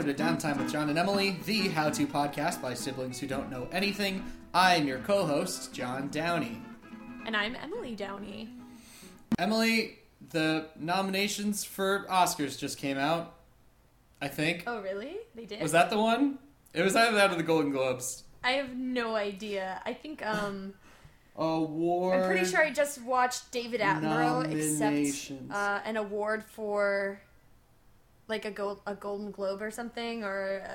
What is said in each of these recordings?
welcome to Downtime with John and Emily, the how to podcast by siblings who don't know anything. I'm your co host, John Downey. And I'm Emily Downey. Emily, the nominations for Oscars just came out, I think. Oh, really? They did? Was that the one? It was either that or the Golden Globes. I have no idea. I think, um. Award. I'm pretty sure I just watched David Attenborough accept uh, an award for like a gold, a Golden Globe or something, or uh,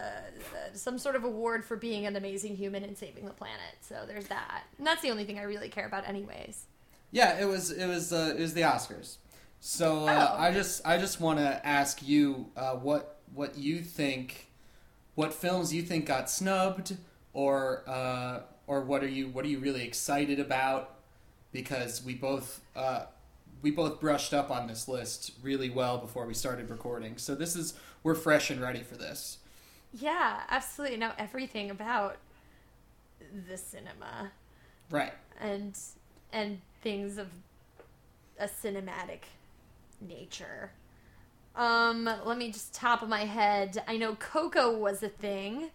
uh, some sort of award for being an amazing human and saving the planet. So there's that, and that's the only thing I really care about, anyways. Yeah, it was it was uh, it was the Oscars. So uh, Oh. I just I just want to ask you uh, what what you think, what films you think got snubbed, or uh, or what are you what are you really excited about? Because we both uh, we both brushed up on this list really well before we started recording. So this is we're fresh and ready for this. Yeah, absolutely. Know everything about the cinema. Right. and and things of a cinematic nature. Um, let me just top of my head. I know Coco was a thing.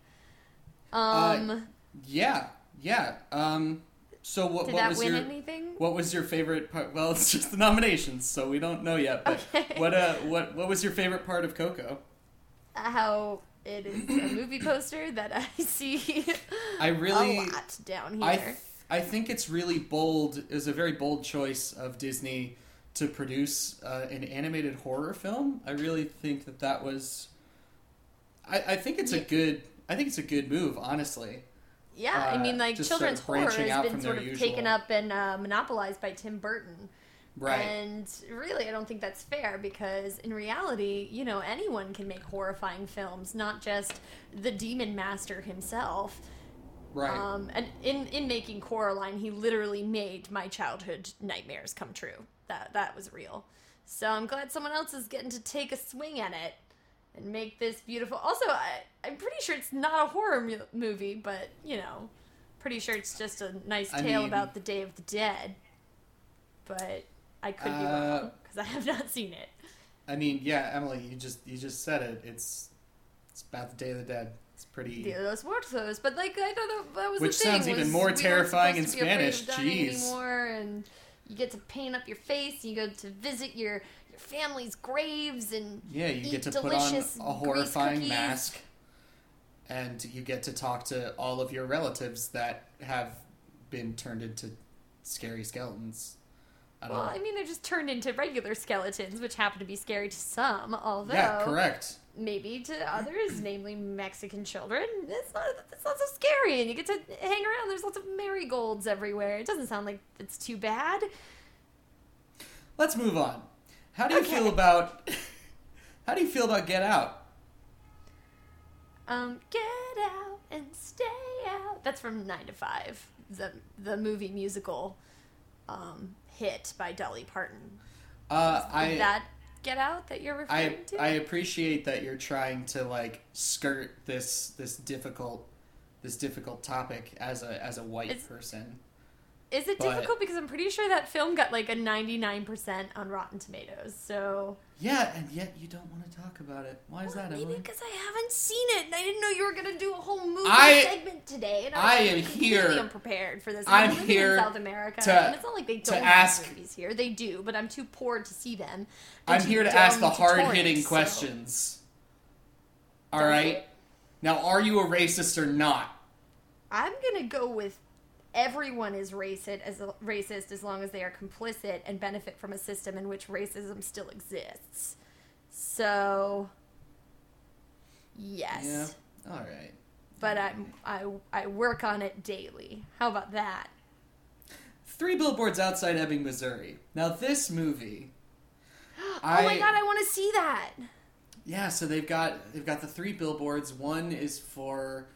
Um, Uh, Yeah. Yeah. Um. So what did what that was win your anything? What was your favorite part? Well, it's just the nominations, so we don't know yet. But Okay. what uh, what what was your favorite part of Coco? How it is a movie poster that I see I really- a lot down here. I th- I think it's really bold. It was a very bold choice of Disney to produce uh, an animated horror film. I really think that that was. I, I think it's a good. I think it's a good move, honestly. Yeah, I uh, mean, like just sort children's of horror has been sort of taken up and uh, monopolized by Tim Burton. Right. And really, I don't think that's fair because in reality, you know, anyone can make horrifying films, not just the demon master himself. right. Um, and in, in making Coraline, he literally made my childhood nightmares come true. That that was real. So I'm glad someone else is getting to take a swing at it and make this beautiful. Also, I, I'm pretty sure it's not a horror mu- movie, but you know, pretty sure it's just a nice I tale mean- about the Day of the Dead. But I could be Uh, wrong because I have not seen it. I mean, yeah, Emily, you just you just said it. It's it's about the Day of the Dead. It's pretty. Dia de los Muertos, but like I thought that, that was Which sounds even more terrifying in supposed to be afraid of Spanish. Jeez. Anymore, and you get to paint up your face. You go to visit your family's graves, and Yeah, you get to put on a horrifying mask, and you get to talk to all of your relatives that have been turned into scary skeletons. I well, know. I mean, they're just turned into regular skeletons, which happen to be scary to some. Although, yeah, correct. maybe to others, namely Mexican children, it's not it's not so scary, and you get to hang around. There's lots of marigolds everywhere. It doesn't sound like it's too bad. Let's move on. How do you Okay. feel about? How do you feel about Get Out? Um, get out and stay out. That's from Nine to Five, the the movie musical um, hit by Dolly Parton. Uh, Is I that Get Out that you're I referring to? I appreciate that you're trying to like skirt this this difficult this difficult topic as a as a white It's- person. Is it but- difficult because I'm pretty sure that film got like a 99% on Rotten Tomatoes. So Yeah, and yet you don't want to talk about it. Why is Well, that, maybe Emily? because I haven't seen it, and I didn't know you were gonna do a whole movie I- segment today. And I I, am here- unprepared for this. I'm living here in South America, to- and it's not like they don't ask- have movies here. They do, but I'm too poor to see them. I'm here to ask the hard hitting so- questions. All Don't right. Now, are you a racist or not? I'm gonna go with everyone is racist as racist as long as they are complicit and benefit from a system in which racism still exists. So, yes, Yeah. All right. but I I I work on it daily. How about that? Three billboards outside Ebbing, Missouri. Now, this movie. oh my god, I want to see that. Yeah, so they've got they've got the three billboards. One is for,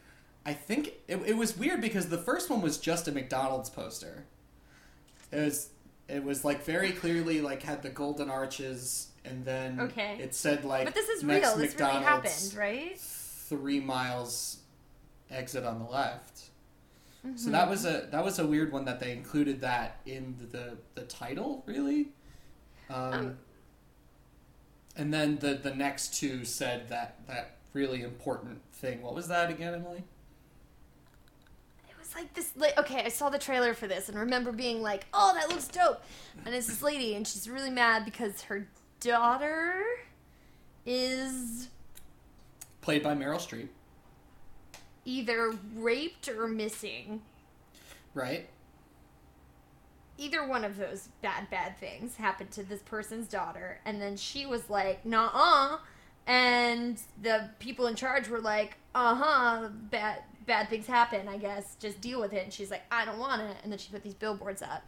I think it, it was weird because the first one was just a McDonald's poster. It was it was like very clearly like had the golden arches, and then Okay. it said like But this is next real. This really McDonald's, happened, right? Three miles, exit on the left. So Mm-hmm. that was a that was a weird one that they included that in the the title really. Um, Um, and then the the next two said that that really important thing. What was that again, Emily? Like this. Like, okay, I saw the trailer for this and remember being like, "Oh, that looks dope." And it's this lady, and she's really mad because her daughter is Played by Meryl Streep, either raped or missing. right? Either one of those bad, bad things happened to this person's daughter, and then she was like, "Nah, uh," and the people in charge were like, "Uh huh, bad, bad things happen. I guess just deal with it." And she's like, "I don't want it," and then she put these billboards up,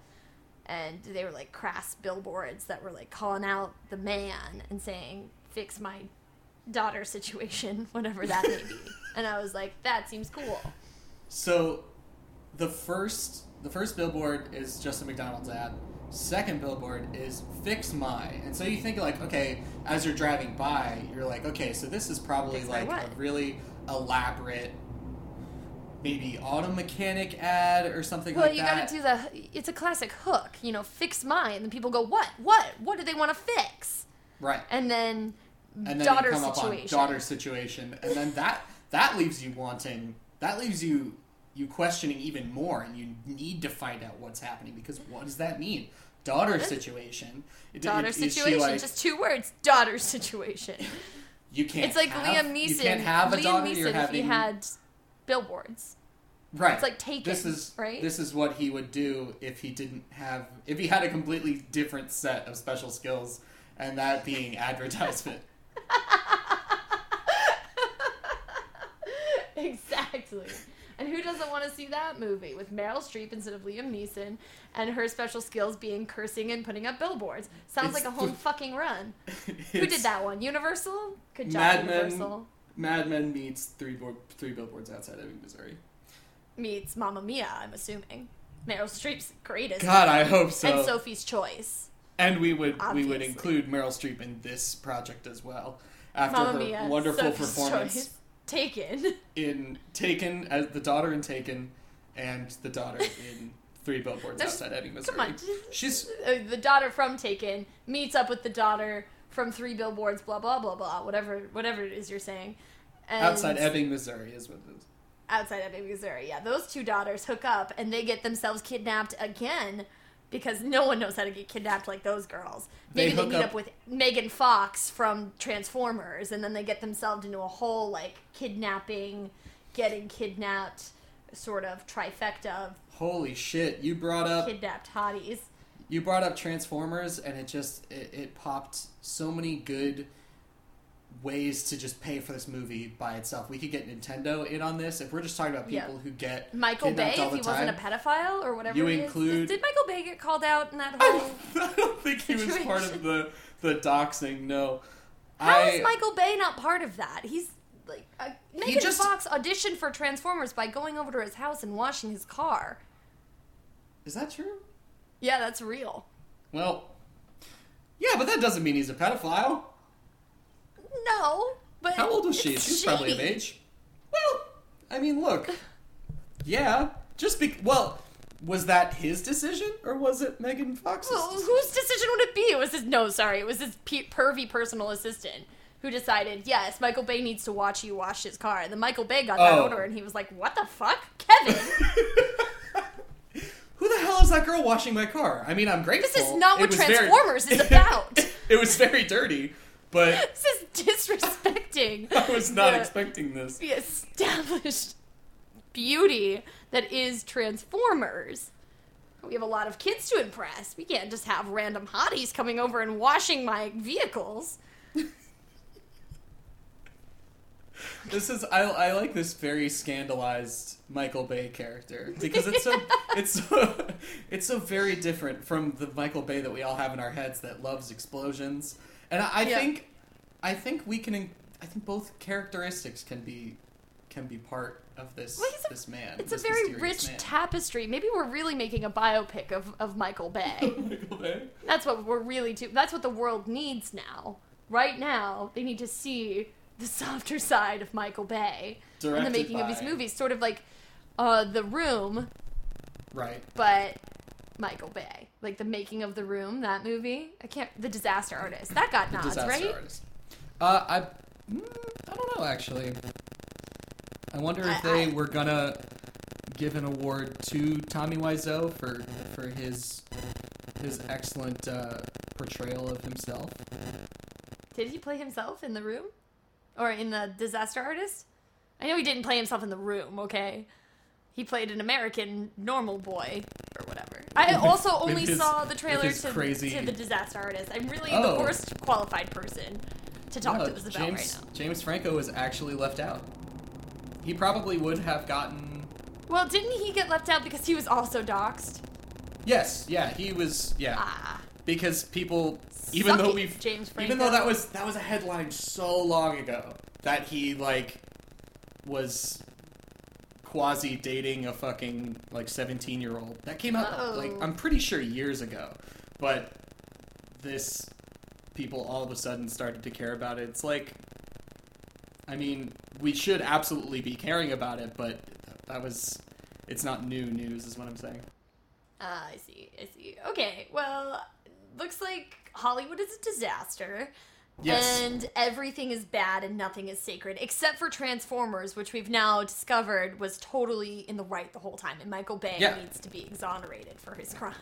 and they were like crass billboards that were like calling out the man and saying, "Fix my daughter situation, whatever that may be." And I was like, "That seems cool." So, the first the first billboard is just a McDonald's ad. Second billboard is fix my, and so you think like, okay, as you're driving by, you're like, okay, so this is probably Fix like a really elaborate, maybe auto mechanic ad or something Well, like that. Well, you gotta do the. It's a classic hook, you know. Fix mine, and then people go, "What? What? What do they want to fix?" right, And then, and then daughter situation. up on daughter situation, and then that that leaves you wanting. That leaves you you questioning even more, and you need to find out what's happening because what does that mean? Daughter situation. Daughter is she situation, like- just two words. Daughter situation. You can't. It's like have, Liam Neeson. You can't have a Liam daughter. Neeson you're if having he had billboards. right. it's like Taken, This is right? This is what he would do if he didn't have. If he had a completely different set of special skills, and that being advertisement. exactly. And who doesn't want to see that movie with Meryl Streep instead of Liam Neeson and her special skills being cursing and putting up billboards? Sounds It's like a home the- fucking run. Who did that one? Universal? Good job, Mad Men. Mad Men meets three board, three billboards outside Ebbing, Missouri. Meets Mamma Mia, I'm assuming. Meryl Streep's greatest. God, I hope so. And Sophie's Choice. And we would we would include Meryl Streep in this project as well. After Mamma her Mia. wonderful Sophie's performance Choice. Taken. in Taken as the daughter in Taken and the daughter in Three Billboards Outside Ebbing, Missouri. Come on. She's Uh, the daughter from Taken meets up with the daughter from Three Billboards, blah blah blah blah, whatever whatever it is you're saying. And outside Ebbing, Missouri is what it is. outside Ebbing, Missouri. Yeah, those two daughters hook up and they get themselves kidnapped again because no one knows how to get kidnapped like those girls. Maybe they, hook meet up- up with Megan Fox from Transformers and then they get themselves into a whole like kidnapping, getting kidnapped sort of trifecta of Holy shit! You brought up kidnapped hotties. You brought up Transformers, and it just it, it popped so many good ways to just pay for this movie by itself. We could get Nintendo in on this if we're just talking about Yeah. people who get Michael Bay, if he the wasn't a pedophile or whatever. You he is. include- Did Michael Bay get called out in that I whole? don't, I don't think he was part of the the doxing. No, How I, is Michael Bay not part of that? He's like uh, Megan just- Fox auditioned for Transformers by going over to his house and washing his car. Is that true? Yeah, that's real. Well, yeah, but that doesn't mean he's a pedophile. No, but How old was she? She's She was probably of age. Well, I mean, look. Yeah, just be well. Was that his decision or was it Megan Fox's? Well, decision? whose decision would it be? It was his no, sorry, it was his pervy personal assistant who decided, yes, Michael Bay needs to watch you wash his car. And then Michael Bay got that Oh. order, and he was like, "What the fuck, Kevin? Who the hell is that girl washing my car? I mean, I'm grateful. This is not what was very- Transformers is about. it was very dirty, but this is disrespecting." I was not the- expecting this. the established beauty that is Transformers. We have a lot of kids to impress. We can't just have random hotties coming over and washing my vehicles. This is I, I like this very scandalized Michael Bay character because it's so it's so, it's so very different from the Michael Bay that we all have in our heads that loves explosions. And I, I Yeah. think I think we can I think both characteristics can be can be part of this Well, a- this man. It's a very rich man. tapestry. Maybe we're really making a biopic of, of Michael Bay. Michael Bay. that's what we're really do. That's what the world needs now. Right now, they need to see the softer side of Michael Bay in the Directed making of by- his movies. Sort of like uh, The Room, Right. but Michael Bay. Like the making of The Room, that movie. I can't. The Disaster Artist. That got The nods, disaster right? artist. Uh, I, mm, I don't know actually. I wonder if I- they I- were gonna give an award to Tommy Wiseau for for his his excellent uh, portrayal of himself. Did he play himself in the room? Or in the Disaster Artist? I know he didn't play himself in the room, okay? He played an American normal boy or whatever. I also only his- saw the trailer to, crazy- to the Disaster Artist. I'm really Oh. the worst qualified person to talk No, to this about James right now. James Franco was actually left out. He probably would have gotten. Well, didn't he get left out because he was also doxxed? Yes, yeah, he was. Yeah, Ah. because people, even though we've, James even though that was that was a headline so long ago that he like was quasi dating a fucking like 17 year old that came out like Oh. i'm pretty sure years ago but this people all of a sudden started to care about it it's like i mean we should absolutely be caring about it but that was it's not new news is what i'm saying Ah, I see. I see. Okay. Well, looks like Hollywood is a disaster. Yes. And everything is bad and nothing is sacred, except for Transformers, which we've now discovered was totally in the right the whole time, and Michael Bay Yeah. needs to be exonerated for his crimes.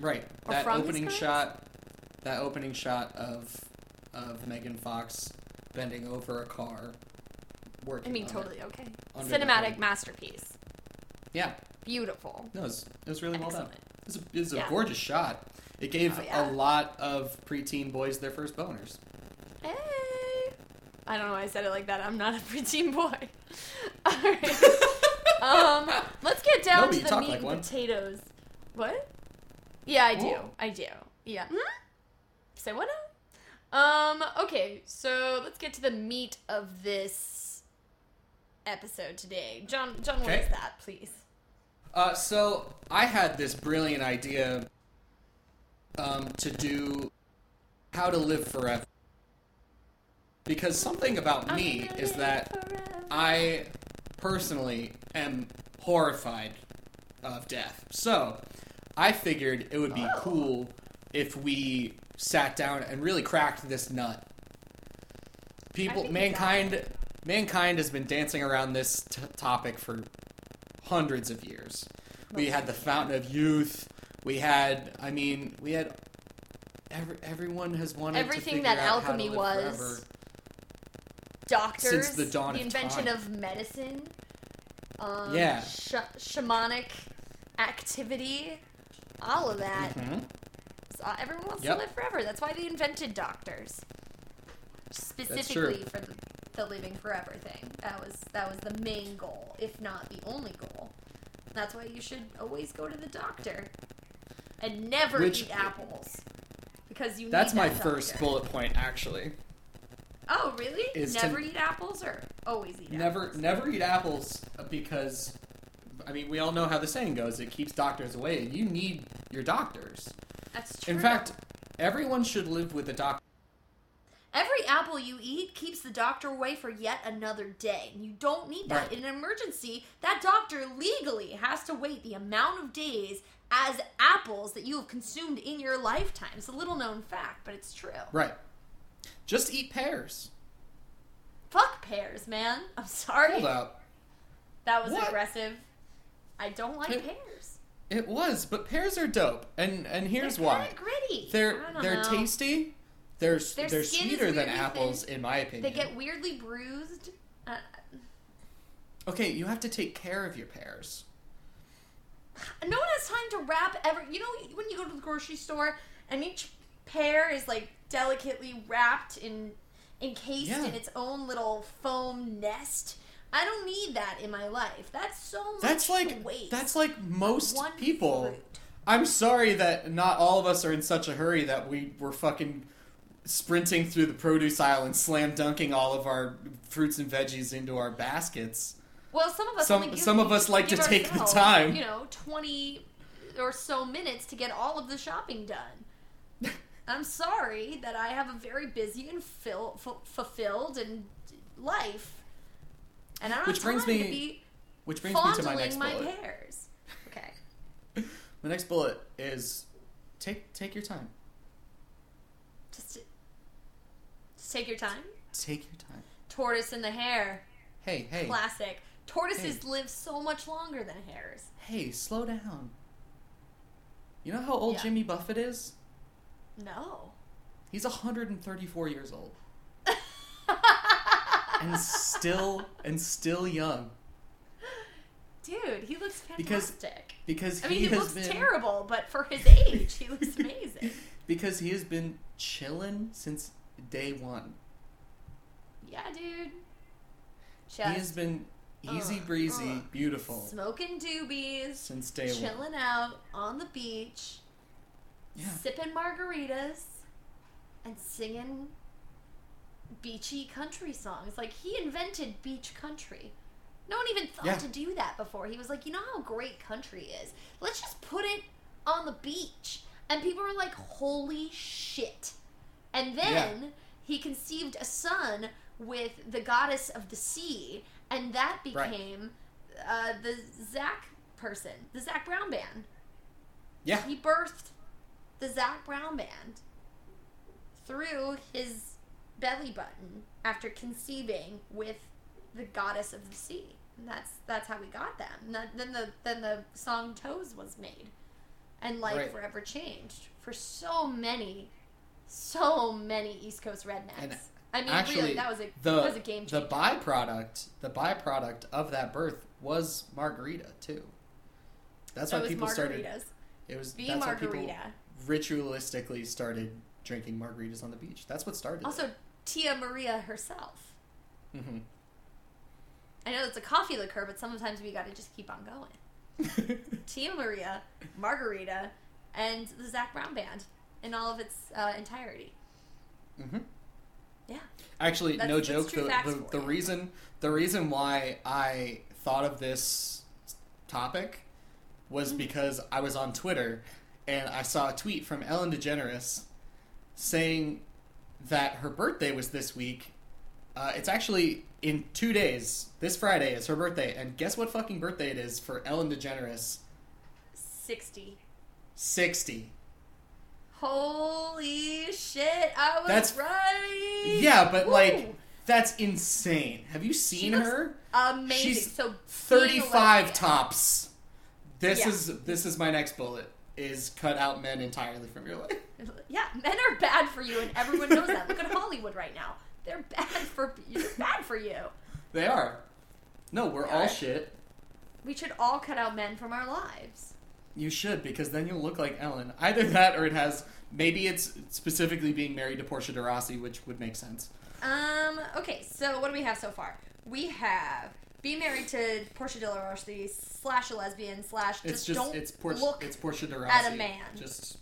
Right. Or that opening shot that opening shot of of Megan Fox bending over a car working I mean, on it. totally okay. Cinematic masterpiece. Yeah. Beautiful. No, it was, it was really well done. Excellent. It was a, it a Yeah. gorgeous shot. It gave Oh, yeah. a lot of preteen boys their first boners. Hey. I don't know why I said it like that. I'm not a preteen boy. Alright. um, let's get down to the meat like and one. potatoes. What? Yeah, I do. Oh. I do. Yeah. Hmm? Say what now? Um, okay, so let's get to the meat of this episode today. John John, what Okay. is that, please? Uh, so I had this brilliant idea um, to do how to live forever. Because something about me is that I personally am horrified of death. So I figured it would be Oh. cool if we sat down and really cracked this nut. People, think you got mankind, mankind has been dancing around this t- topic for hundreds of years. We had the fountain of youth. We had, I mean, we had. Every, everyone has wanted Everything to that out how to alchemy was. forever. Doctors, Since the dawn of invention time. of medicine, um, Yeah. sh- shamanic activity, all of that. Mhm. So everyone wants Yep. to live forever. That's why they invented doctors, specifically for the, the living forever thing. That was that was the main goal, if not the only goal. That's why you should always go to the doctor and never Which- eat apples because you. Need That's need my that first bullet point, actually. Oh, really? is to- never eat apples or always eat Never, apples? never eat apples uh, because, I mean, we all know how the saying goes. It keeps doctors away, and you need your doctors. That's true. In fact, everyone should live with a doctor. Every apple you eat keeps the doctor away for yet another day. You don't need that. Right. In an emergency, that doctor legally has to wait the amount of days as apples that you have consumed in your lifetime. It's a little known fact, but it's true. Right. Just eat pears. Fuck pears, man. I'm sorry. Hold up. That was What? aggressive. I don't like It- pears. It was, but pears are dope, and and here's They're why. gritty. They're they're know. tasty. They're Their they're sweeter than apples, in my opinion. They get weirdly bruised. Uh, okay, you have to take care of your pears. No one has time to wrap every. You know when you go to the grocery store and each pear is like delicately wrapped in, encased Yeah. in its own little foam nest. I don't need that in my life. That's so much That's like waste. that's like most people. fruit. I'm sorry that not all of us are in such a hurry that we were fucking sprinting through the produce aisle and slam dunking all of our fruits and veggies into our baskets. Well, some of us Some- give- some of us like to take the time. You know, twenty or so minutes to get all of the shopping done. I'm sorry that I have a very busy and fill, fu- fulfilled and life, and I don't Which brings me to be Which brings me to my next my bullet. pears. Okay, My next bullet is take take your time. just, just take your time. Take your time. Tortoise and the hare. Hey, hey, Classic. Tortoises Hey. live so much longer than hares. hey, slow down. You know how old Yeah. Jimmy Buffett is? No. He's 134 years old and still and still young Dude, he looks fantastic. because I mean, he, he, looks been terrible, but for his age, he looks amazing. because he has been chilling since day one. Yeah, dude. he has been easy breezy, beautiful smoking doobies, since day one. chilling out on the beach, Yeah. sipping margaritas, and singing beachy country songs. Like he invented beach country. No one even thought Yeah. to do that before. He was like, you know how great country is. Let's just put it on the beach. And people were like, holy shit. And then he conceived a son with the goddess of the sea, and that Right. became uh, the Zac person, the Zac Brown band. Yeah. He birthed the Zac Brown band through his belly button after conceiving with the goddess of the sea. And that's that's how we got them. That- then the then the song Toes was made, and life Right. forever changed for so many, so many East Coast rednecks. And I mean, Actually, really, that was a the was a game the byproduct the byproduct of that birth was margarita too. That's so why it people started. It was that's why people ritualistically started drinking margaritas on the beach. That's what started. Also, Tia Maria herself. hmm I know it's a coffee liqueur, but sometimes we got to just keep on going. Tia Maria, Margarita, and the Zac Brown Band in all of its uh, entirety. hmm Yeah. Actually, That's- no that's joke. The, the, the reason the reason why I thought of this topic was Mm-hmm. because I was on Twitter and I saw a tweet from Ellen DeGeneres saying that her birthday was this week. Uh, it's actually in two days. This Friday is her birthday, and guess what fucking birthday it is for Ellen DeGeneres? 60. Sixty. Holy shit, I was That's- right! Yeah, but Woo! like that's insane. Have you seen her? Amazing. she's so 35 tops. This Yeah. is this is my next bullet is cut out men entirely from your life. Yeah, men are bad for you, and everyone knows that. Look at Hollywood right now. They're bad for they're bad for you. They are. No, we're all shit. We should all cut out men from our lives. You should because then you'll look like Ellen. Either that or it has maybe it's specifically being married to Portia de Rossi, which would make sense. Um. Okay. So what do we have so far? We have be married to Portia de la Rossi slash a lesbian slash just, It's just don't it's Por- look it's Portia de Rossi. at a man. Just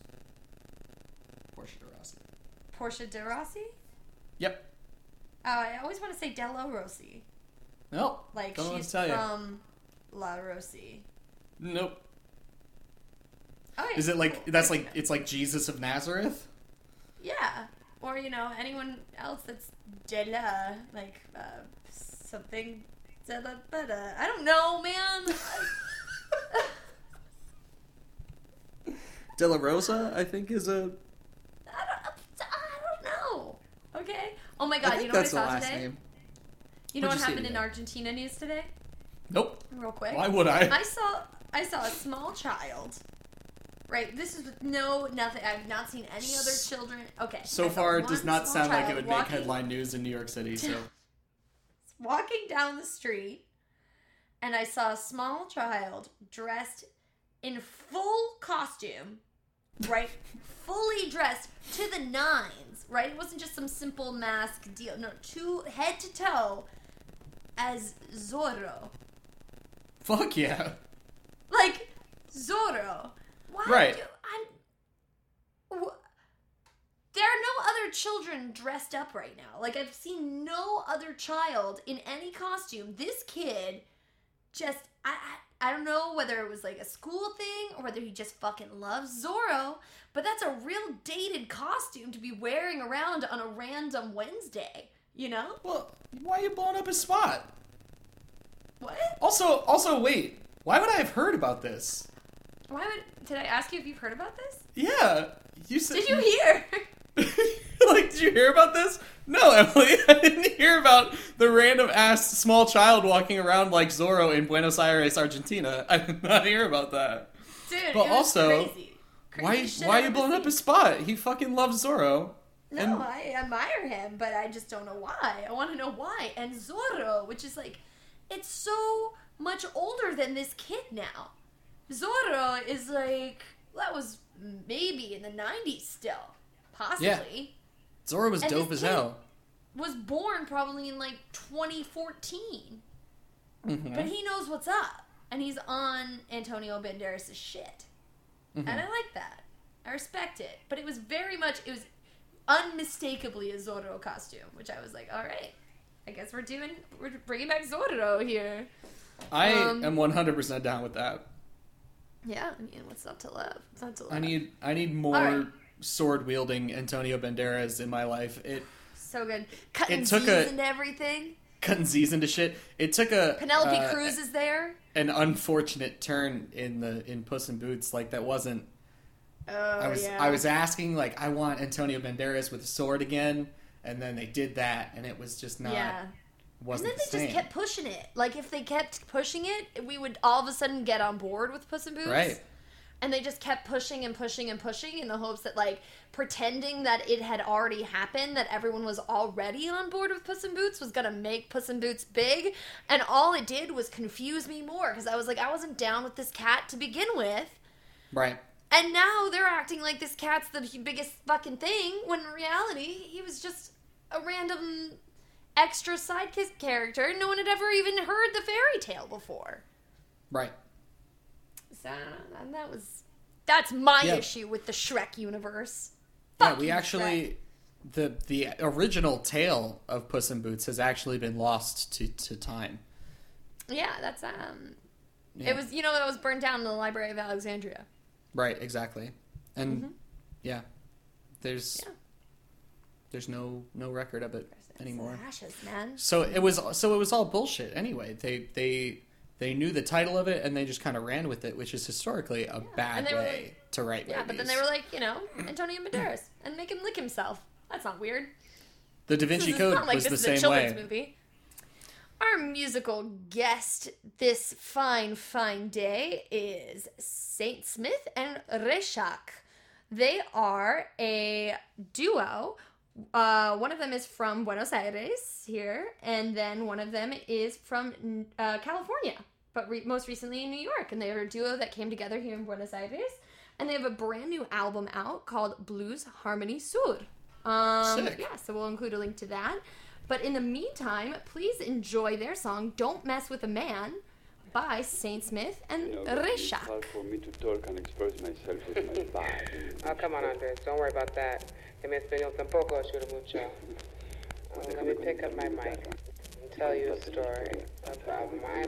Portia de Rossi. Portia de Rossi. Yep. Oh, I always want to say Della Rossi, Nope. like Don't she's to tell you. from La Rossi. Nope. Okay. Is it like cool. that's like it's like Jesus of Nazareth? Yeah. Or, you know, anyone else that's Della, like, uh, something. Della Bella. I don't know, man. De La Rosa, I think, is a. I don't, I don't know. Okay? Oh my god, you know what I saw last today? name. You know What'd what you happened in? Argentina news today? Nope. Real quick. Why would I? I saw I saw a small child. Right, this is with no nothing. I've not seen any other children. Okay. So far, it does not sound like it would make headline news in New York City. So walking down the street and I saw a small child dressed in full costume, right? Fully dressed to the nines, right? It wasn't just some simple mask deal. No, to head to toe as Zorro. fuck yeah. Like Zorro. Why Right. do I'm wh- there are no other children dressed up right now. Like I've seen no other child in any costume. This kid just I, I I don't know whether it was like a school thing or whether he just fucking loves Zorro, but that's a real dated costume to be wearing around on a random Wednesday, you know? Well, why are you blowing up his spot? What? Also, also, wait. Why would I have heard about this? Why would did I ask you if you've heard about this? Yeah, you said. Did you hear? like, did you hear about this? No, Emily, I didn't hear about the random ass small child walking around like Zorro in Buenos Aires, Argentina. I did not hear about that. Dude, But also, crazy. Why, Crazy shit why are you blowing up his spot? He fucking loves Zorro. No, And- I admire him, but I just don't know why. I want to know why. And Zorro, which is like, it's so much older than this kid now. Zorro is like, that was maybe in the 90s still. Possibly. Zorro was And dope as hell. Was born probably in like 2014. Mhm. But he knows what's up. And he's on Antonio Banderas' shit. Mhm. And I like that. I respect it. But it was very much, it was unmistakably a Zorro costume, which I was like, all right, I guess we're doing, we're bringing back Zorro here. I um, am 100% down with that. Yeah, I mean, what's not to love? What's not to love? I need I need more Alright. sword wielding Antonio Banderas in my life. It so good. Cutting It took Z's a- and everything. cutting Z's into shit. It took a Penelope uh, Cruz is there. an unfortunate turn in the in Puss in Boots. Like that wasn't. Oh, I was yeah. I was asking like I want Antonio Banderas with a sword again, and then they did that, and it was just not yeah. And wasn't then the they same. just kept pushing it. Like, if they kept pushing it, we would all of a sudden get on board with Puss in Boots. right. and they just kept pushing and pushing and pushing in the hopes that like pretending that it had already happened that everyone was already on board with puss in boots was gonna make puss in boots big and all it did was confuse me more because i was like i wasn't down with this cat to begin with Right. and now they're acting like this cat's the biggest fucking thing when in reality he was just a random extra sidekick character no one had ever even heard the fairy tale before Right. so and that was that's my Yeah. issue with the Shrek universe. Yeah, we actually the the original tale of Puss in Boots has actually been lost to, to time. Yeah, that's um. Yeah. It was you know it was burned down in the Library of Alexandria. right, exactly. And Mhm. yeah. There's Yeah. there's no no record of it anymore. Ashes, man. So it was so it was all bullshit anyway. They they they knew the title of it and they just kind of ran with it, which is historically a bad And way like- to write Yeah, but then they were like, you know, Antonio Banderas and make him lick himself. That's not weird. the Da Vinci Code like was the same way. movie. Our musical guest this fine, fine day is Saint Smith and Reshak. They are a duo. Uh, one of them is from Buenos Aires here, and then one of them is from uh, California, but re- most recently in New York. And they are a duo that came together here in Buenos Aires, and they have a brand new album out called Blues Harmony Sur. Um, Sick. yeah, so we'll include a link to that. But in the meantime, please enjoy their song "Don't Mess with a Man" by Saint Smith and You know, but it's Reshak. hard for me to talk and express myself with my body. Oh, come on, Andres. Don't worry about that. En mi español tampoco ayuda mucho. Uh, let me pick up my mic and tell you a story about my.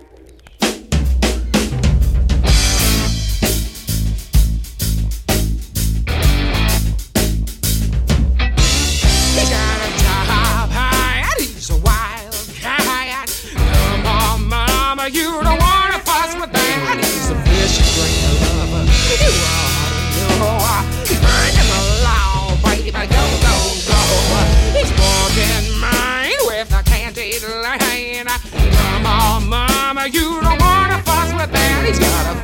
He's got a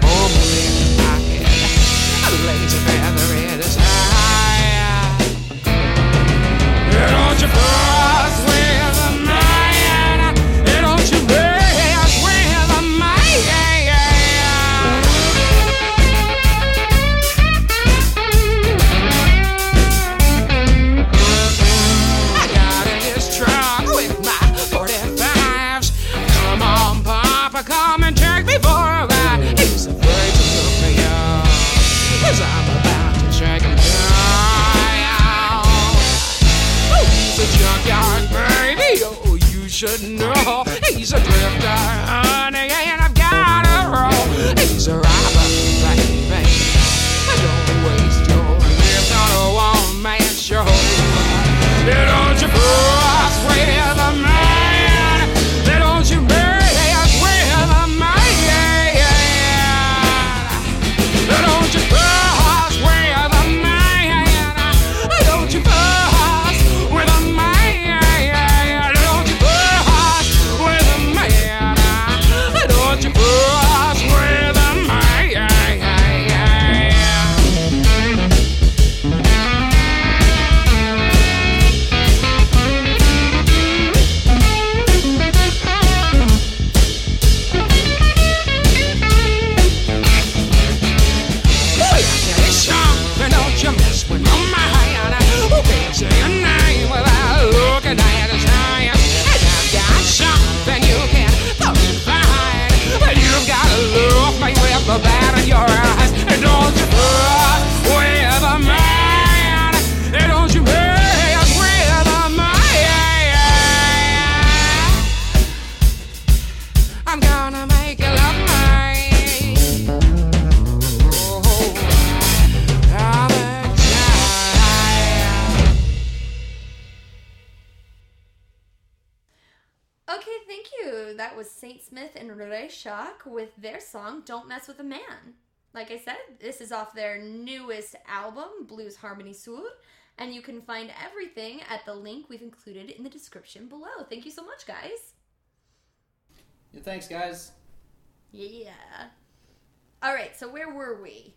I said, this is off their newest album, Blues Harmony Sur, and you can find everything at the link we've included in the description below. Thank you so much, guys. Yeah, thanks, guys. Yeah. All right, so where were we?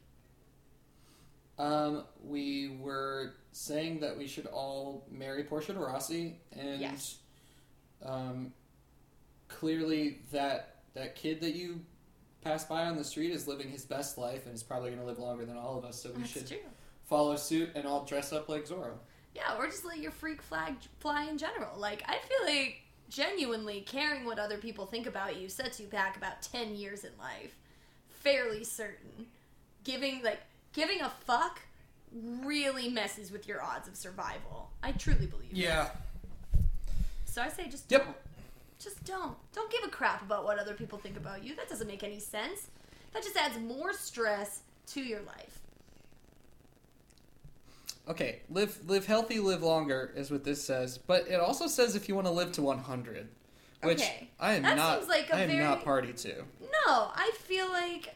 Um, we were saying that we should all marry Portia de Rossi, and Yes. um, clearly that that kid that you passed by on the street is living his best life and is probably going to live longer than all of us. So we That's should true. follow suit and all dress up like Zorro. Yeah, or just let your freak flag fly in general. Like, I feel like genuinely caring what other people think about you sets you back about 10 years in life. Fairly certain. Giving, like, giving a fuck really messes with your odds of survival. I truly believe that. Yeah. So I say just Yep. don't. Just don't. Don't give a crap about what other people think about you. That doesn't make any sense. That just adds more stress to your life. Okay, live live healthy, live longer is what this says, but it also says if you want to live to 100, which Okay, I am that not. seems like a I am very- not party to. No, I feel like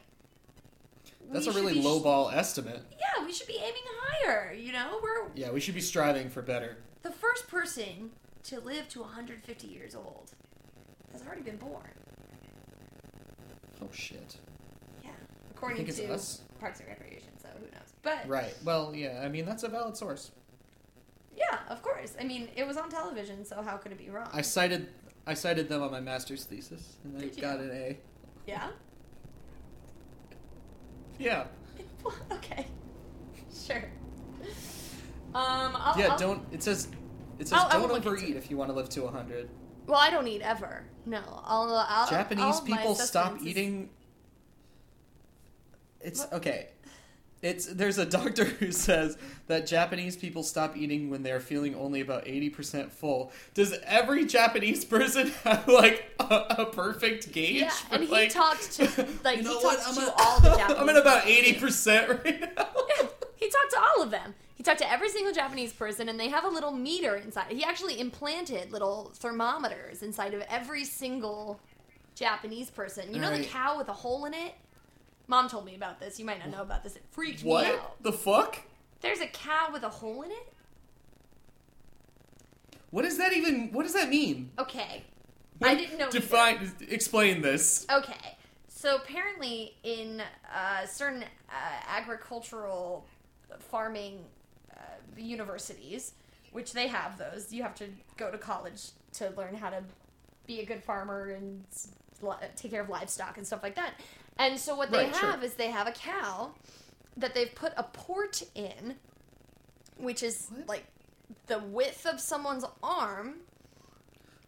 That's a really low ball estimate. Yeah, we should be aiming higher. You know, we're Yeah, we should be striving for better. the first person to live to 150 years old has already been born. Oh shit. Yeah, according to us? Parks and Recreation. So who knows? But Right. Well, yeah. I mean, that's a valid source. yeah, of course. I mean, it was on television, so how could it be wrong? I cited I cited them on my master's thesis, and I got an A. yeah. Yeah. okay. Sure. Um. I'll, Yeah. I'll- Don't. It says. It says don't overeat if you want to live to 100. Well, I don't eat ever. No, I'll. I'll Japanese people stop is- eating. It's What? okay. It's there's a doctor who says that Japanese people stop eating when they're feeling only about eighty percent full. Does every Japanese person have like a, a perfect gauge? Yeah, and he like, talked to like you know he what? talked I'm to at- all the Japanese. I'm at about eighty percent right now. Yeah, he talked to all of them. He talked to every single Japanese person, and they have a little meter inside. He actually implanted little thermometers inside of every single Japanese person. You know the cow with a hole in it? Mom told me about this. You might not know about this. It freaked me out. What the fuck? There's a cow with a hole in it? What does that even? What does that mean? Okay. I didn't know. either. Define. Explain this. Okay. So apparently, in uh, certain uh, agricultural farming uh, universities, which they have those, you have to go to college to learn how to be a good farmer and take care of livestock and stuff like that. And so what they Right, sure. have is they have a cow that they've put a port in, which is What? like the width of someone's arm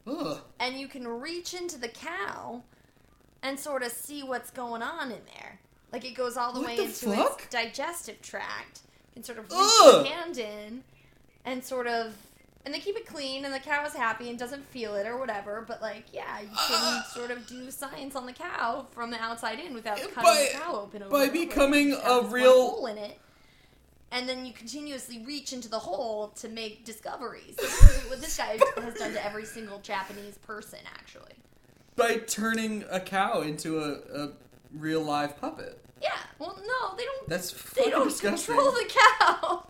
Ugh. and you can reach into the cow and sort of see what's going on in there. Like it goes all the What way the into fuck? its digestive tract. Can sort of reach Ugh! your hand in and sort of and they keep it clean and the cow is happy and doesn't feel it or whatever, but like yeah, you can sort of do science on the cow from the outside in without cutting By- the cow open over by becoming a have this one real- hole in it. And then you continuously reach into the hole to make discoveries. What this guy has done to every single Japanese person, actually. By turning a cow into a, a real live puppet. Yeah. Well, no, they don't. That's fucking they don't disgusting. control the cow.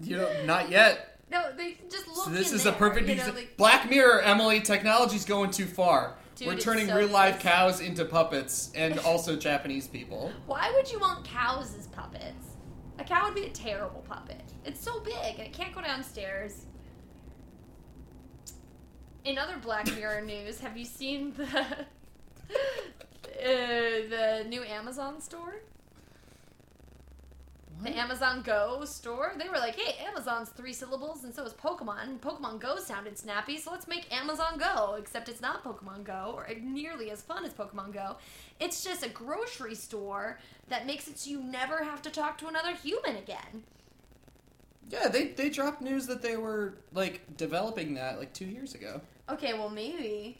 You know, not yet. No, they just look. So this is there, a perfect you know, like- Black Mirror, Emily. Technology's going too far. Dude, We're turning so real live cows into puppets, and also Japanese people. Why would you want cows as puppets? A cow would be a terrible puppet. It's so big and it can't go downstairs. In other Black Mirror news, have you seen the uh, the new Amazon store? The Amazon Go store, they were like, hey, Amazon's three syllables and so is Pokemon. Pokemon Go sounded snappy, so let's make Amazon Go, except it's not Pokemon Go or nearly as fun as Pokemon Go. It's just a grocery store that makes it so you never have to talk to another human again. Yeah, they they dropped news that they were like developing that like two years ago. Okay, well, maybe.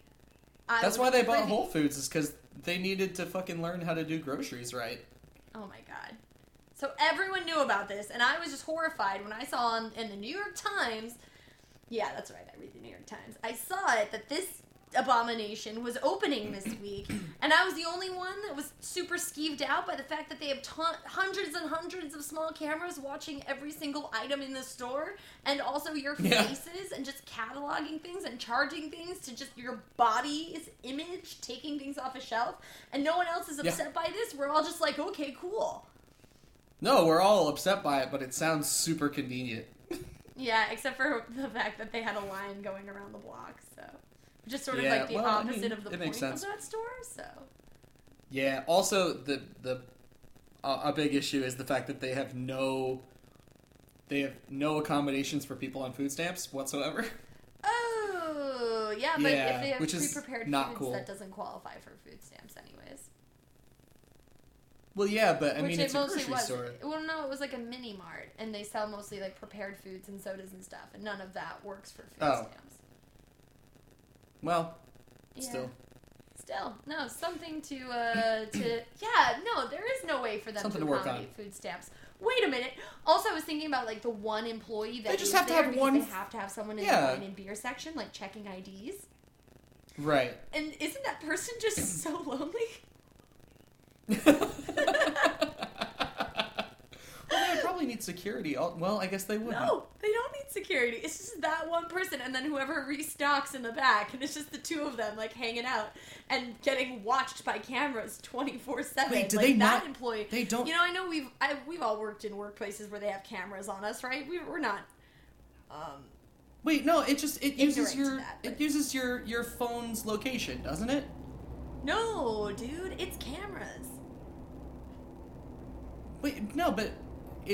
I That's why they bought privy- Whole Foods is because they needed to fucking learn how to do groceries right. Oh my god. So everyone knew about this, and I was just horrified when I saw in, in the New York Times. Yeah, that's right. I read the New York Times. I saw it that this abomination was opening this week, and I was the only one that was super skeeved out by the fact that they have ton- hundreds and hundreds of small cameras watching every single item in the store, and also your Yeah. faces, and just cataloging things and charging things to just your body's image, taking things off a shelf, and no one else is Yeah. upset by this. We're all just like, okay, cool. No, we're all upset by it, but it sounds super convenient. Yeah, except for the fact that they had a line going around the block, so which is sort of Yeah, like the well, I opposite mean, of the point sense. of that store. So Yeah. Also, the the uh, a big issue is the fact that they have no they have no accommodations for people on food stamps whatsoever. oh yeah, but Yeah, if they have which pre-prepared not foods, cool. that doesn't qualify for food stamps, anyways. Well, yeah, but I Which mean it it's a mostly grocery was. store. Well, no, it was like a mini mart, and they sell mostly like prepared foods and sodas and stuff, and none of that works for food Oh. stamps. Well, Yeah. still Still, no, something to uh to yeah, no, there is no way for them Something to to work accommodate food stamps. Wait a minute. Also, I was thinking about like the one employee that They just have to have one- They have to have someone in Yeah. the wine and beer section, like checking IDs. right. And isn't that person just so lonely? need security. Al- Well, I guess they would. No, they don't need security. It's just that one person, and then whoever restocks in the back, and it's just the two of them like hanging out and getting watched by cameras twenty four seven. Wait, do like they that not- employee? They don't. You know, I know we've I, we've all worked in workplaces where they have cameras on us, right? We, we're not. Um, Wait, no. It just it uses to your that, it but- uses your your phone's location, doesn't it? no, dude, it's cameras. Wait, no, but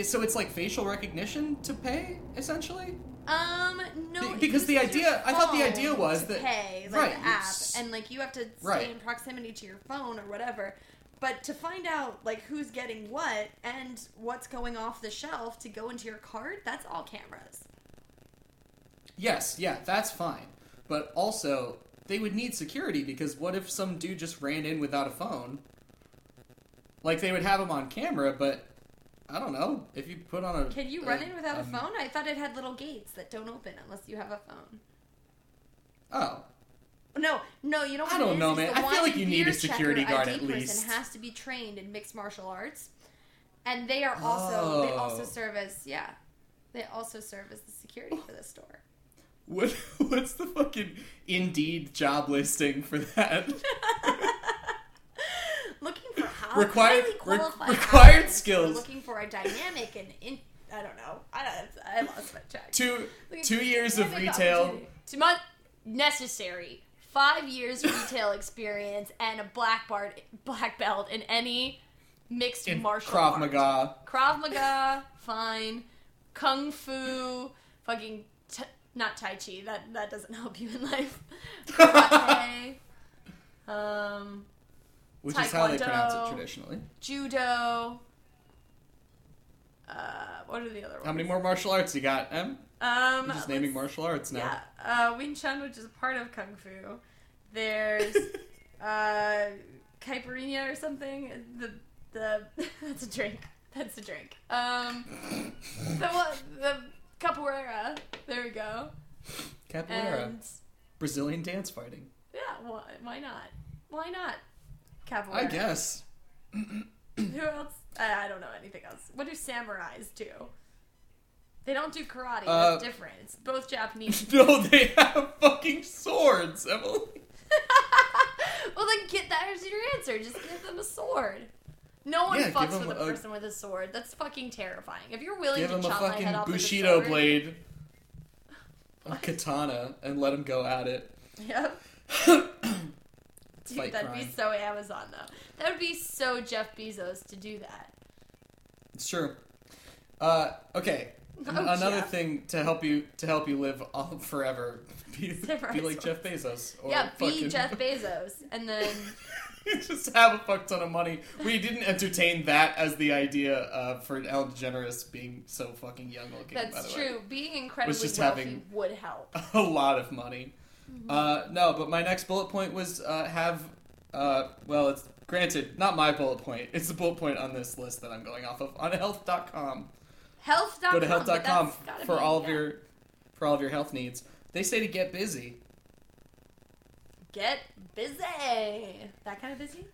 so it's like facial recognition to pay essentially. Um, no, Be- because the idea- I thought the idea was that- pay like right, the app, s- and like you have to stay Right. in proximity to your phone or whatever. But to find out like who's getting what and what's going off the shelf to go into your cart, that's all cameras. Yes, yeah, that's fine. But also, they would need security because what if some dude just ran in without a phone? Like they would have him on camera, but I don't know if you put on a. Can you run a- in without a um, phone? I thought it had little gates that don't open unless you have a phone. Oh, No, no, you don't. I don't know, man. I feel like you need a security guard ID at person least. has to be trained in mixed martial arts, and they are also they also Oh. serve as yeah, they also serve as the security for the store. what? What's the fucking Indeed job listing for that? how Required- re- required skills. We're looking for a dynamic and in, I don't know. I don't. I lost my track. two two years of retail. Two month necessary. Five years retail experience and a black belt black belt in any mixed In martial Krav art. Maga. Krav Maga, fine. Kung Fu, fucking t- not Tai Chi. That that doesn't help you in life. Karate, um, Which is how they pronounce it traditionally. judo. Uh, what are the other ones? How many more martial arts you got, Em? Um, You're just naming martial arts now. Yeah, uh, Wing Chun, which is a part of Kung Fu. There's uh, caipirinha or something. The the that's a drink. That's a drink. Um, the the capoeira. There we go. Capoeira. And Brazilian dance fighting. yeah, why, why not? Why not? Capoeira. I guess. Who else? I, I don't know anything else. What do samurais do? They don't do karate. Uh, That's different. It's both Japanese. No, they have fucking swords, Emily. well, then get that as your answer. Just give them a sword. No one Yeah, fucks with a a- person with a sword. That's fucking terrifying. If you're willing Give to chop my fucking head off with a Bushido sword, blade. A katana, and let him go at it. Yep. Dude, Fight that'd be so Amazon though. That would be so Jeff Bezos to do that. It's true. Uh, okay. Oh, Another Jeff. thing to help you to help you live all, forever. Be, be like. Jeff Bezos. Or yeah, be fucking- Jeff Bezos, and then just have a fuck ton of money. We didn't entertain that as the idea uh, for Ellen DeGeneres being so fucking young looking. by that's the way. true. Being incredibly just wealthy having- would help. a lot of money. Mm-hmm. Uh, no, but my next bullet point was uh, have. Uh, well, it's granted not my bullet point. It's the bullet point on this list that I'm going off of on health.com. Health.com. Go to health.com for all of yeah. your for all of your health needs. They say to get busy. Get busy. That kind of busy?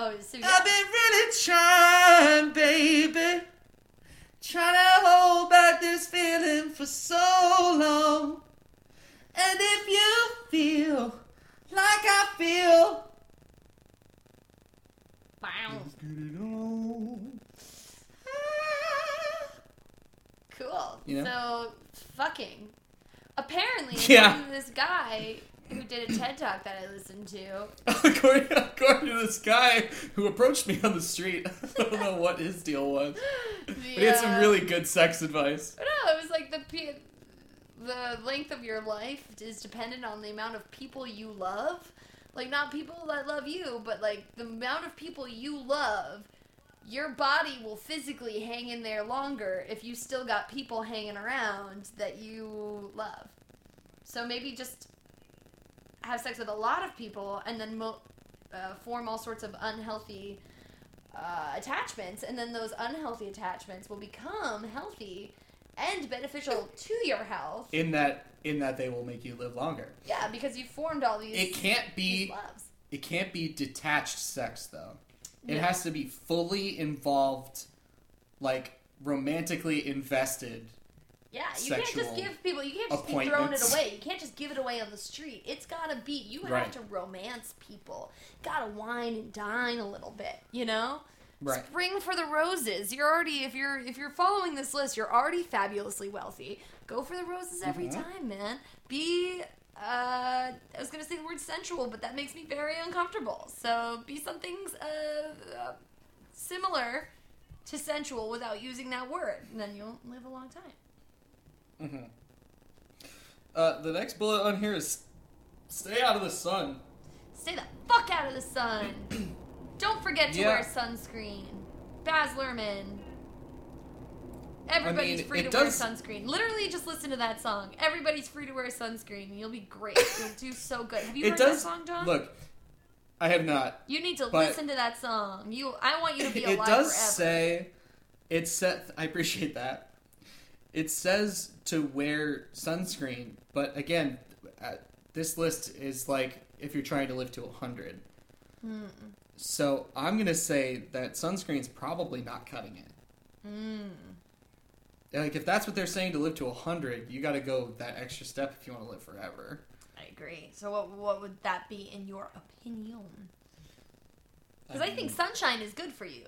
Oh, so yeah. I've been really trying, baby. Trying to hold back this feeling for so long. And if you feel like I feel, Wow. get it on. Ah, cool. You know? So, fucking. Apparently, Yeah. this guy who did a TED talk that I listened to, according, according to this guy who approached me on the street, I don't know what his deal was, the, but he had some really good sex advice. No, it was like the the length of your life is dependent on the amount of people you love. Like not people that love you, but like the amount of people you love. Your body will physically hang in there longer if you still got people hanging around that you love. So maybe just have sex with a lot of people and then mo- uh, form all sorts of unhealthy uh, attachments, and then those unhealthy attachments will become healthy and beneficial to your health. In that, in that they will make you live longer. Yeah, because you formed all these. It can't be. It can't be detached sex though. It No. has to be fully involved, like romantically invested. Yeah, you can't just give people. You can't just be throwing it away. You can't just give it away on the street. It's gotta be. You have Right. to romance people. Gotta wine and dine a little bit. You know. Right. Spring for the roses. You're already if you're if you're following this list, you're already fabulously wealthy. Go for the roses every Mhm. time, man. Be uh I was gonna say the word sensual, but that makes me very uncomfortable. So be something uh, uh similar to sensual without using that word, and then you'll live a long time. Hmm Uh, the next bullet on here is stay out of the sun. Stay the fuck out of the sun. Don't forget to Yeah. wear sunscreen. Baz Luhrmann. Everybody's I mean, free to wear sunscreen. Literally, just listen to that song. Everybody's free to wear sunscreen. You'll be great. You'll do so good. Have you it heard does that song, John? look. I have not. you need to listen to that song. You, I want you to be alive. it does forever. say it said i appreciate that it says to wear sunscreen but again uh, this list is like if you're trying to live to 100 Hmm. so i'm gonna say that sunscreen's probably not cutting it Mm. like if that's what they're saying to live to 100 you gotta go that extra step if you want to live forever I agree. So, what, what would that be in your opinion? Because I think sunshine is good for you,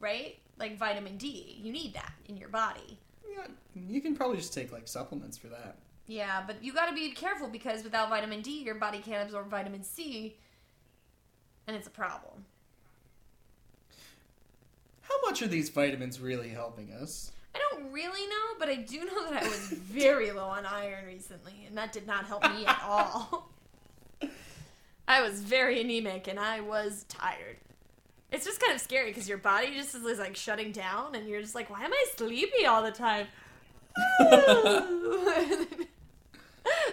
right? Like vitamin D, you need that in your body. You can probably just take like supplements for that Yeah, but you got to be careful because without vitamin D, your body can't absorb vitamin C, and it's a problem. how much are these vitamins really helping us I don't really know, but I do know that I was very low on iron recently, and that did not help me at all. I was very anemic and I was tired. It's just kind of scary because your body just is like shutting down, and you're just like, why am I sleepy all the time?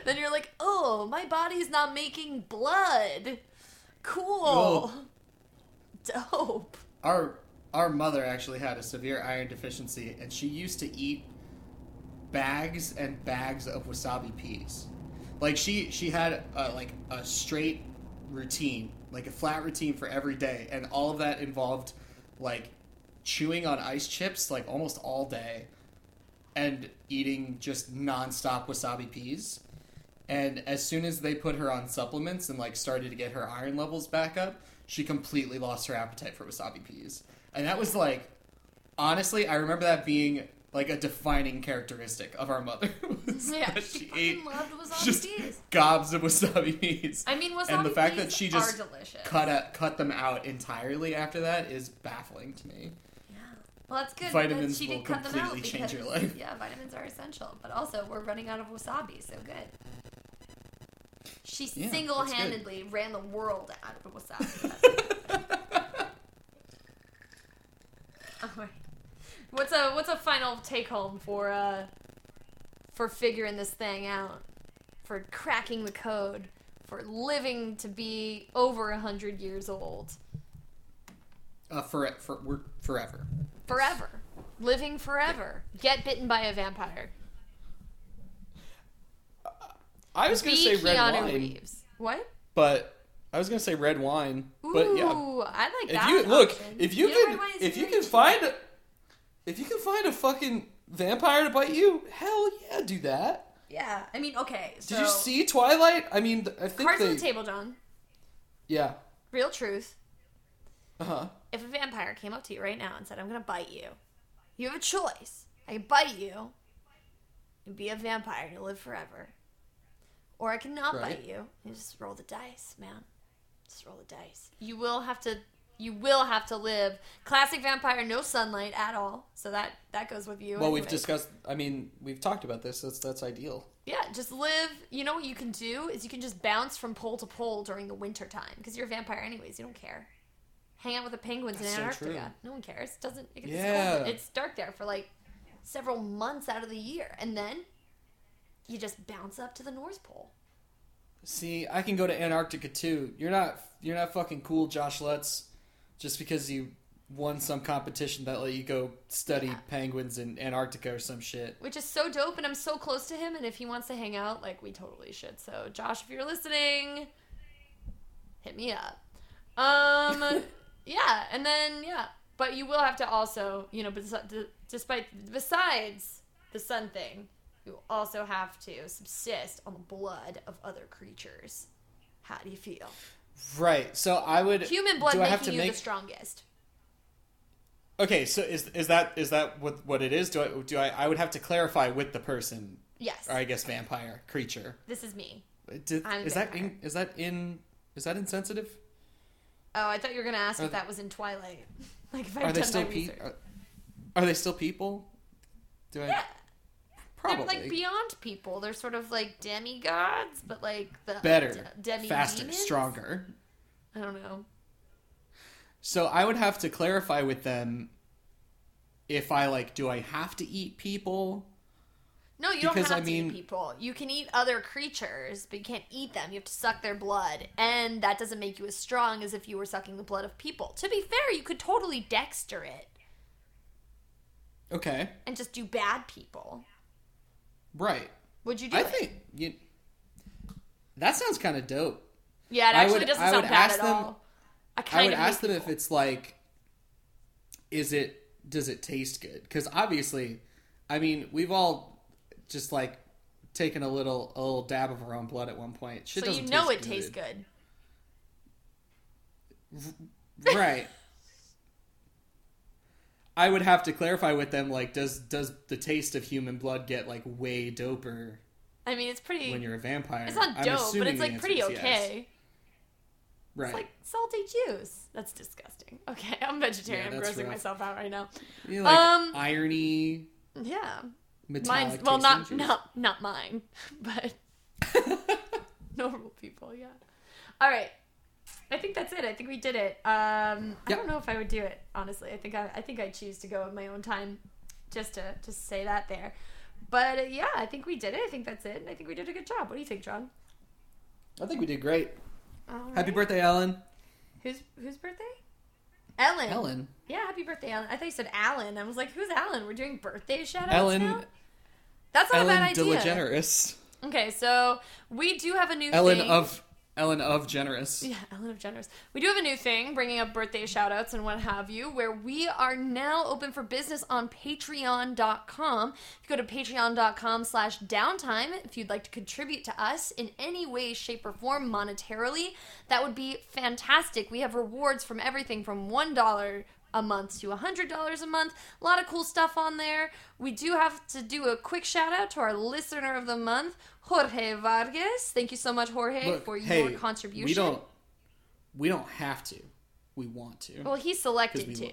then you're like, oh, my body's not making blood. Cool. Dope. our our mother actually had a severe iron deficiency and she used to eat bags and bags of wasabi peas like she she had a, like a straight routine like a flat routine for every day and all of that involved like chewing on ice chips like almost all day and eating just nonstop wasabi peas and as soon as they put her on supplements and like started to get her iron levels back up, she completely lost her appetite for wasabi peas. And that was like honestly, I remember that being like a defining characteristic of our mother. was Yeah, that she, she ate loved wasabi just peas. gobs of wasabi peas. I mean, wasabi and the fact that she just cut a, cut them out entirely after that is baffling to me. Yeah, well, that's good. Vitamins she will did cut them out completely change your life. Yeah, vitamins are essential, but also we're running out of wasabi, so good. She Yeah, single-handedly ran the world out of wasabi. Alright. What's a what's a final take home for uh for figuring this thing out, for cracking the code, for living to be over a hundred years old? Uh, for for we're forever. forever, living forever. Get bitten by a vampire. I was gonna Be say red Keanu wine, Reeves. What? but I was gonna say red wine. Ooh, but yeah, I like if that. you look, if you Yeah, can, red wine is if you can find, a, if you can find a fucking vampire to bite you, hell yeah, do that. yeah, I mean, okay. So Did you see Twilight? I mean, I think cards they, on the table, John? yeah, Real truth. uh huh. If a vampire came up to you right now and said, "I'm gonna bite you," you have a choice. I can bite you and be a vampire and live forever, or I cannot Right. bite you and just roll the dice, man. Just roll the dice. You will have to. You will have to live classic vampire, no sunlight at all. So that that goes with you. Well, we've discussed. I mean, we've talked about this. That's that's ideal. Yeah, just live. You know what you can do is you can just bounce from pole to pole during the winter time because you're a vampire anyways. You don't care. Hang out with the penguins That's in so Antarctica. true. No one cares. Doesn't it Yeah. cold. It's dark there for like several months out of the year, and then you just bounce up to the North Pole. See, I can go to Antarctica too. You're not you're not fucking cool, Josh Lutz, just because you won some competition that let you go study Yeah. penguins in Antarctica or some shit. which is so dope and i'm so close to him and if he wants to hang out like we totally should so josh if you're listening hit me up um yeah and then yeah but you will have to also you know d- despite besides the sun thing you also have to subsist on the blood of other creatures how do you feel Right. So I would human blood do I have making to you make the strongest Okay, so is is that is that what what it is? Do I do I I would have to clarify with the person yes or I guess vampire creature. this is me Did, is that in, is that in is that insensitive? oh i thought you were gonna ask Are if they- that was in twilight like if Are I've they still my pe- research. are, are they still people? Do I Yeah. Probably They're like beyond people. They're sort of like demigods, but like the better, demi faster, stronger? I don't know. So I would have to clarify with them if I like do I have to eat people? No, you Because, don't have I to eat mean- people. You can eat other creatures, but you can't eat them. You have to suck their blood, and that doesn't make you as strong as if you were sucking the blood of people. To be fair, you could totally Dexter it Okay. and just do bad people. Right. Would you do I it? think you That sounds kind of dope. yeah, it actually would- doesn't I sound would bad ask at them- all. I I would ask them if it's like is it does it taste good? Cuz obviously I mean, we've all just like taken a little a little dab of our own blood at one point. Shit so you know it tastes good. right. I would have to clarify with them like does does the taste of human blood get like way doper I mean, it's pretty. when you're a vampire? it's not dope, but it's like pretty is yes. okay. Right. It's like salty juice. That's disgusting. Okay, I'm vegetarian. Yeah, I'm grossing rough. myself out right now. You know, like um, irony, Yeah, mine's well, not juice. not not mine, but normal people. Yeah. All right. I think that's it. I think we did it. Um, I Yep. don't know if I would do it honestly. I think I, I think I choose to go at my own time, just to just say that there. But uh, yeah, I think we did it. I think that's it. And I think we did a good job. What do you think, John? I think we did great. Happy birthday, Ellen. Whose whose birthday? Ellen. Ellen. Yeah, happy birthday, Ellen. I thought you said Alan. I was like, who's Alan? We're doing birthday shout outs Ellen. now? That's not a Ellen bad idea. DeGeneres. Okay, so we do have a new Ellen thing. of Ellen of Generous. Yeah, Ellen of Generous. We do have a new thing, bringing up birthday shout outs and what have you, where we are now open for business on patreon.com. If you go to patreon.com slash downtime, if you'd like to contribute to us in any way, shape, or form monetarily, that would be fantastic. We have rewards from everything from $1 a month to $100 a month. A lot of cool stuff on there. We do have to do a quick shout out to our listener of the month, Jorge Vargas. Thank you so much, Jorge, Look, for your hey, contribution. We don't. We don't have to. We want to. Well, he selected we to.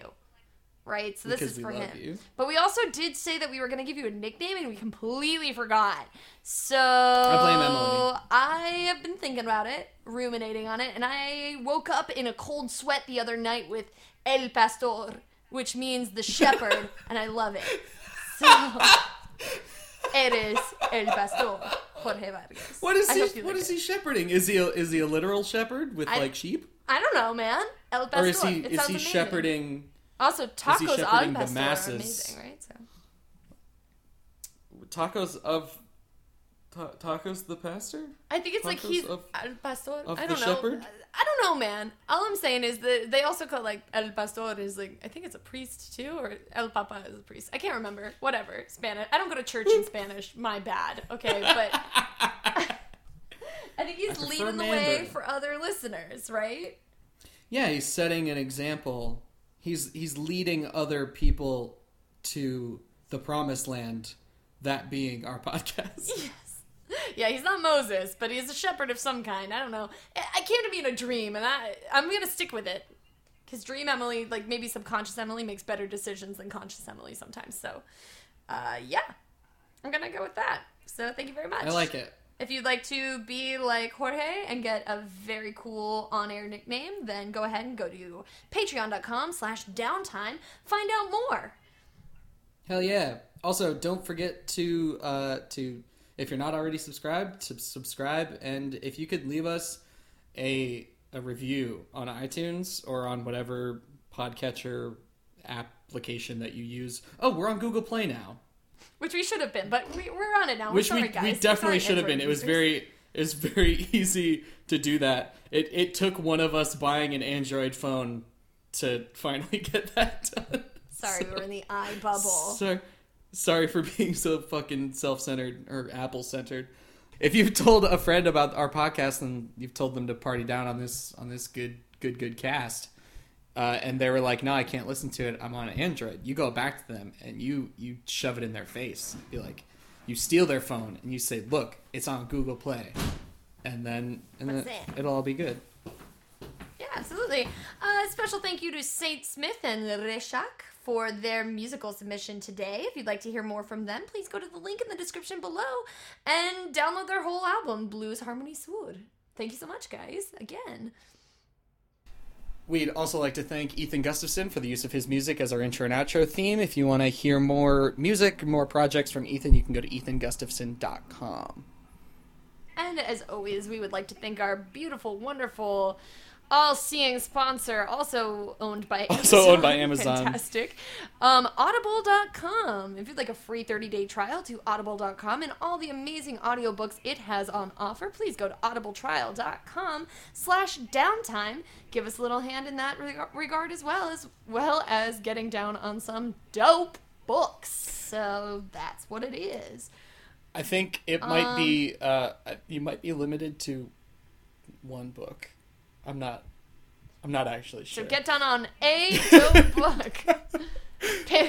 Right? So this Because is for him. you. But we also did say that we were going to give you a nickname and we completely forgot. So Emily. I have been thinking about it, ruminating on it, and I woke up in a cold sweat the other night with El Pastor, which means the shepherd, and I love it. So Eres El Pastor, Jorge Vargas. What is I he? What like is it. he shepherding? Is he? A, is he a literal shepherd with I- like sheep, I don't know, man. El Pastor. or is he? It Is he amazing. shepherding? Also, tacos al shepherding the pastor masses? are amazing, right? So Tacos of ta- tacos the pastor? I think it's like he's of- El Pastor. of I don't know. shepherd? I don't know, man. All I'm saying is that they also call like El Pastor is like I think it's a priest too, or El Papa is a priest. I can't remember. Whatever. Spanish. I don't go to church in Spanish. My bad. Okay, but I think he's prefer leading the way for other listeners, right? Yeah, he's setting an example. He's he's leading other people to the promised land. That being our podcast. Yeah, he's not Moses, but he's a shepherd of some kind. I don't know. I came to me in a dream, and I I'm gonna stick with it. Because dream Emily, like maybe subconscious Emily, makes better decisions than conscious Emily sometimes. So, uh, yeah, I'm gonna go with that. So thank you very much. I like it. If you'd like to be like Jorge and get a very cool on-air nickname, then go ahead and go to patreon.com slash downtime. Find out more. Hell yeah! Also, don't forget to uh, to if you're not already subscribed, to subscribe, and if you could leave us a a review on iTunes or on whatever podcatcher application that you use. Oh, we're on Google Play now, Which we should have been, but we, we're on it now. We're which sorry, we guys. we definitely should have been. It was very it was very easy to do that. It it took one of us buying an Android phone to finally get that done. Sorry, So- we were in the eye bubble. Sorry, sorry for being so fucking self-centered or Apple-centered. If you've told a friend about our podcast and you've told them to party down on this on this good good good cast, uh, and they were like, "No, I can't listen to it. I'm on Android." You go back to them and you you shove it in their face. Be like, you steal their phone and you say, "Look, it's on Google Play," and then and then it. it'll all be good. Yeah, absolutely. Uh, special thank you to Saint Smith and Reshak for their musical submission today. If you'd like to hear more from them, please go to the link in the description below and download their whole album, Blues Harmony Sword. Thank you so much, guys. Again. We'd also like to thank Ethan Gustafson for the use of his music as our intro and outro theme. If you want to hear more music, more projects from Ethan, you can go to ethangustafson.com. And as always, we would like to thank our beautiful, wonderful, all-seeing sponsor, also owned by Also Amazon. owned by Amazon. Fantastic. Um, Audible.com. If you'd like a free 30-day trial to Audible.com and all the amazing audiobooks it has on offer, please go to audibletrial.com slash downtime. Give us a little hand in that reg- regard as well, as well as getting down on some dope books. So that's what it is. I think it might be uh, you might be limited to one book. I'm not. I'm not actually So sure. get down on a dope book.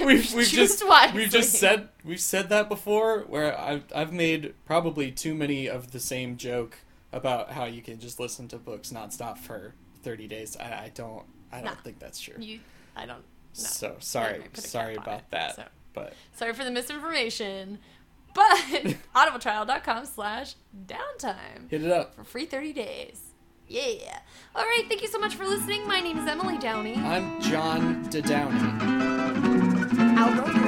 We've, we've just wisely. we've just said we've said that before. Where I've I've made probably too many of the same joke about how you can just listen to books nonstop for 30 days. I, I don't I don't Nah. think that's true. You, I don't. No. So sorry, Anyway, put a sorry about it. that. So, But sorry for the misinformation. But audibletrial.com slash downtime hit it up. for free 30 days. Yeah. All right. Thank you so much for listening. My name is Emily Downey. I'm John DeDowney. Albro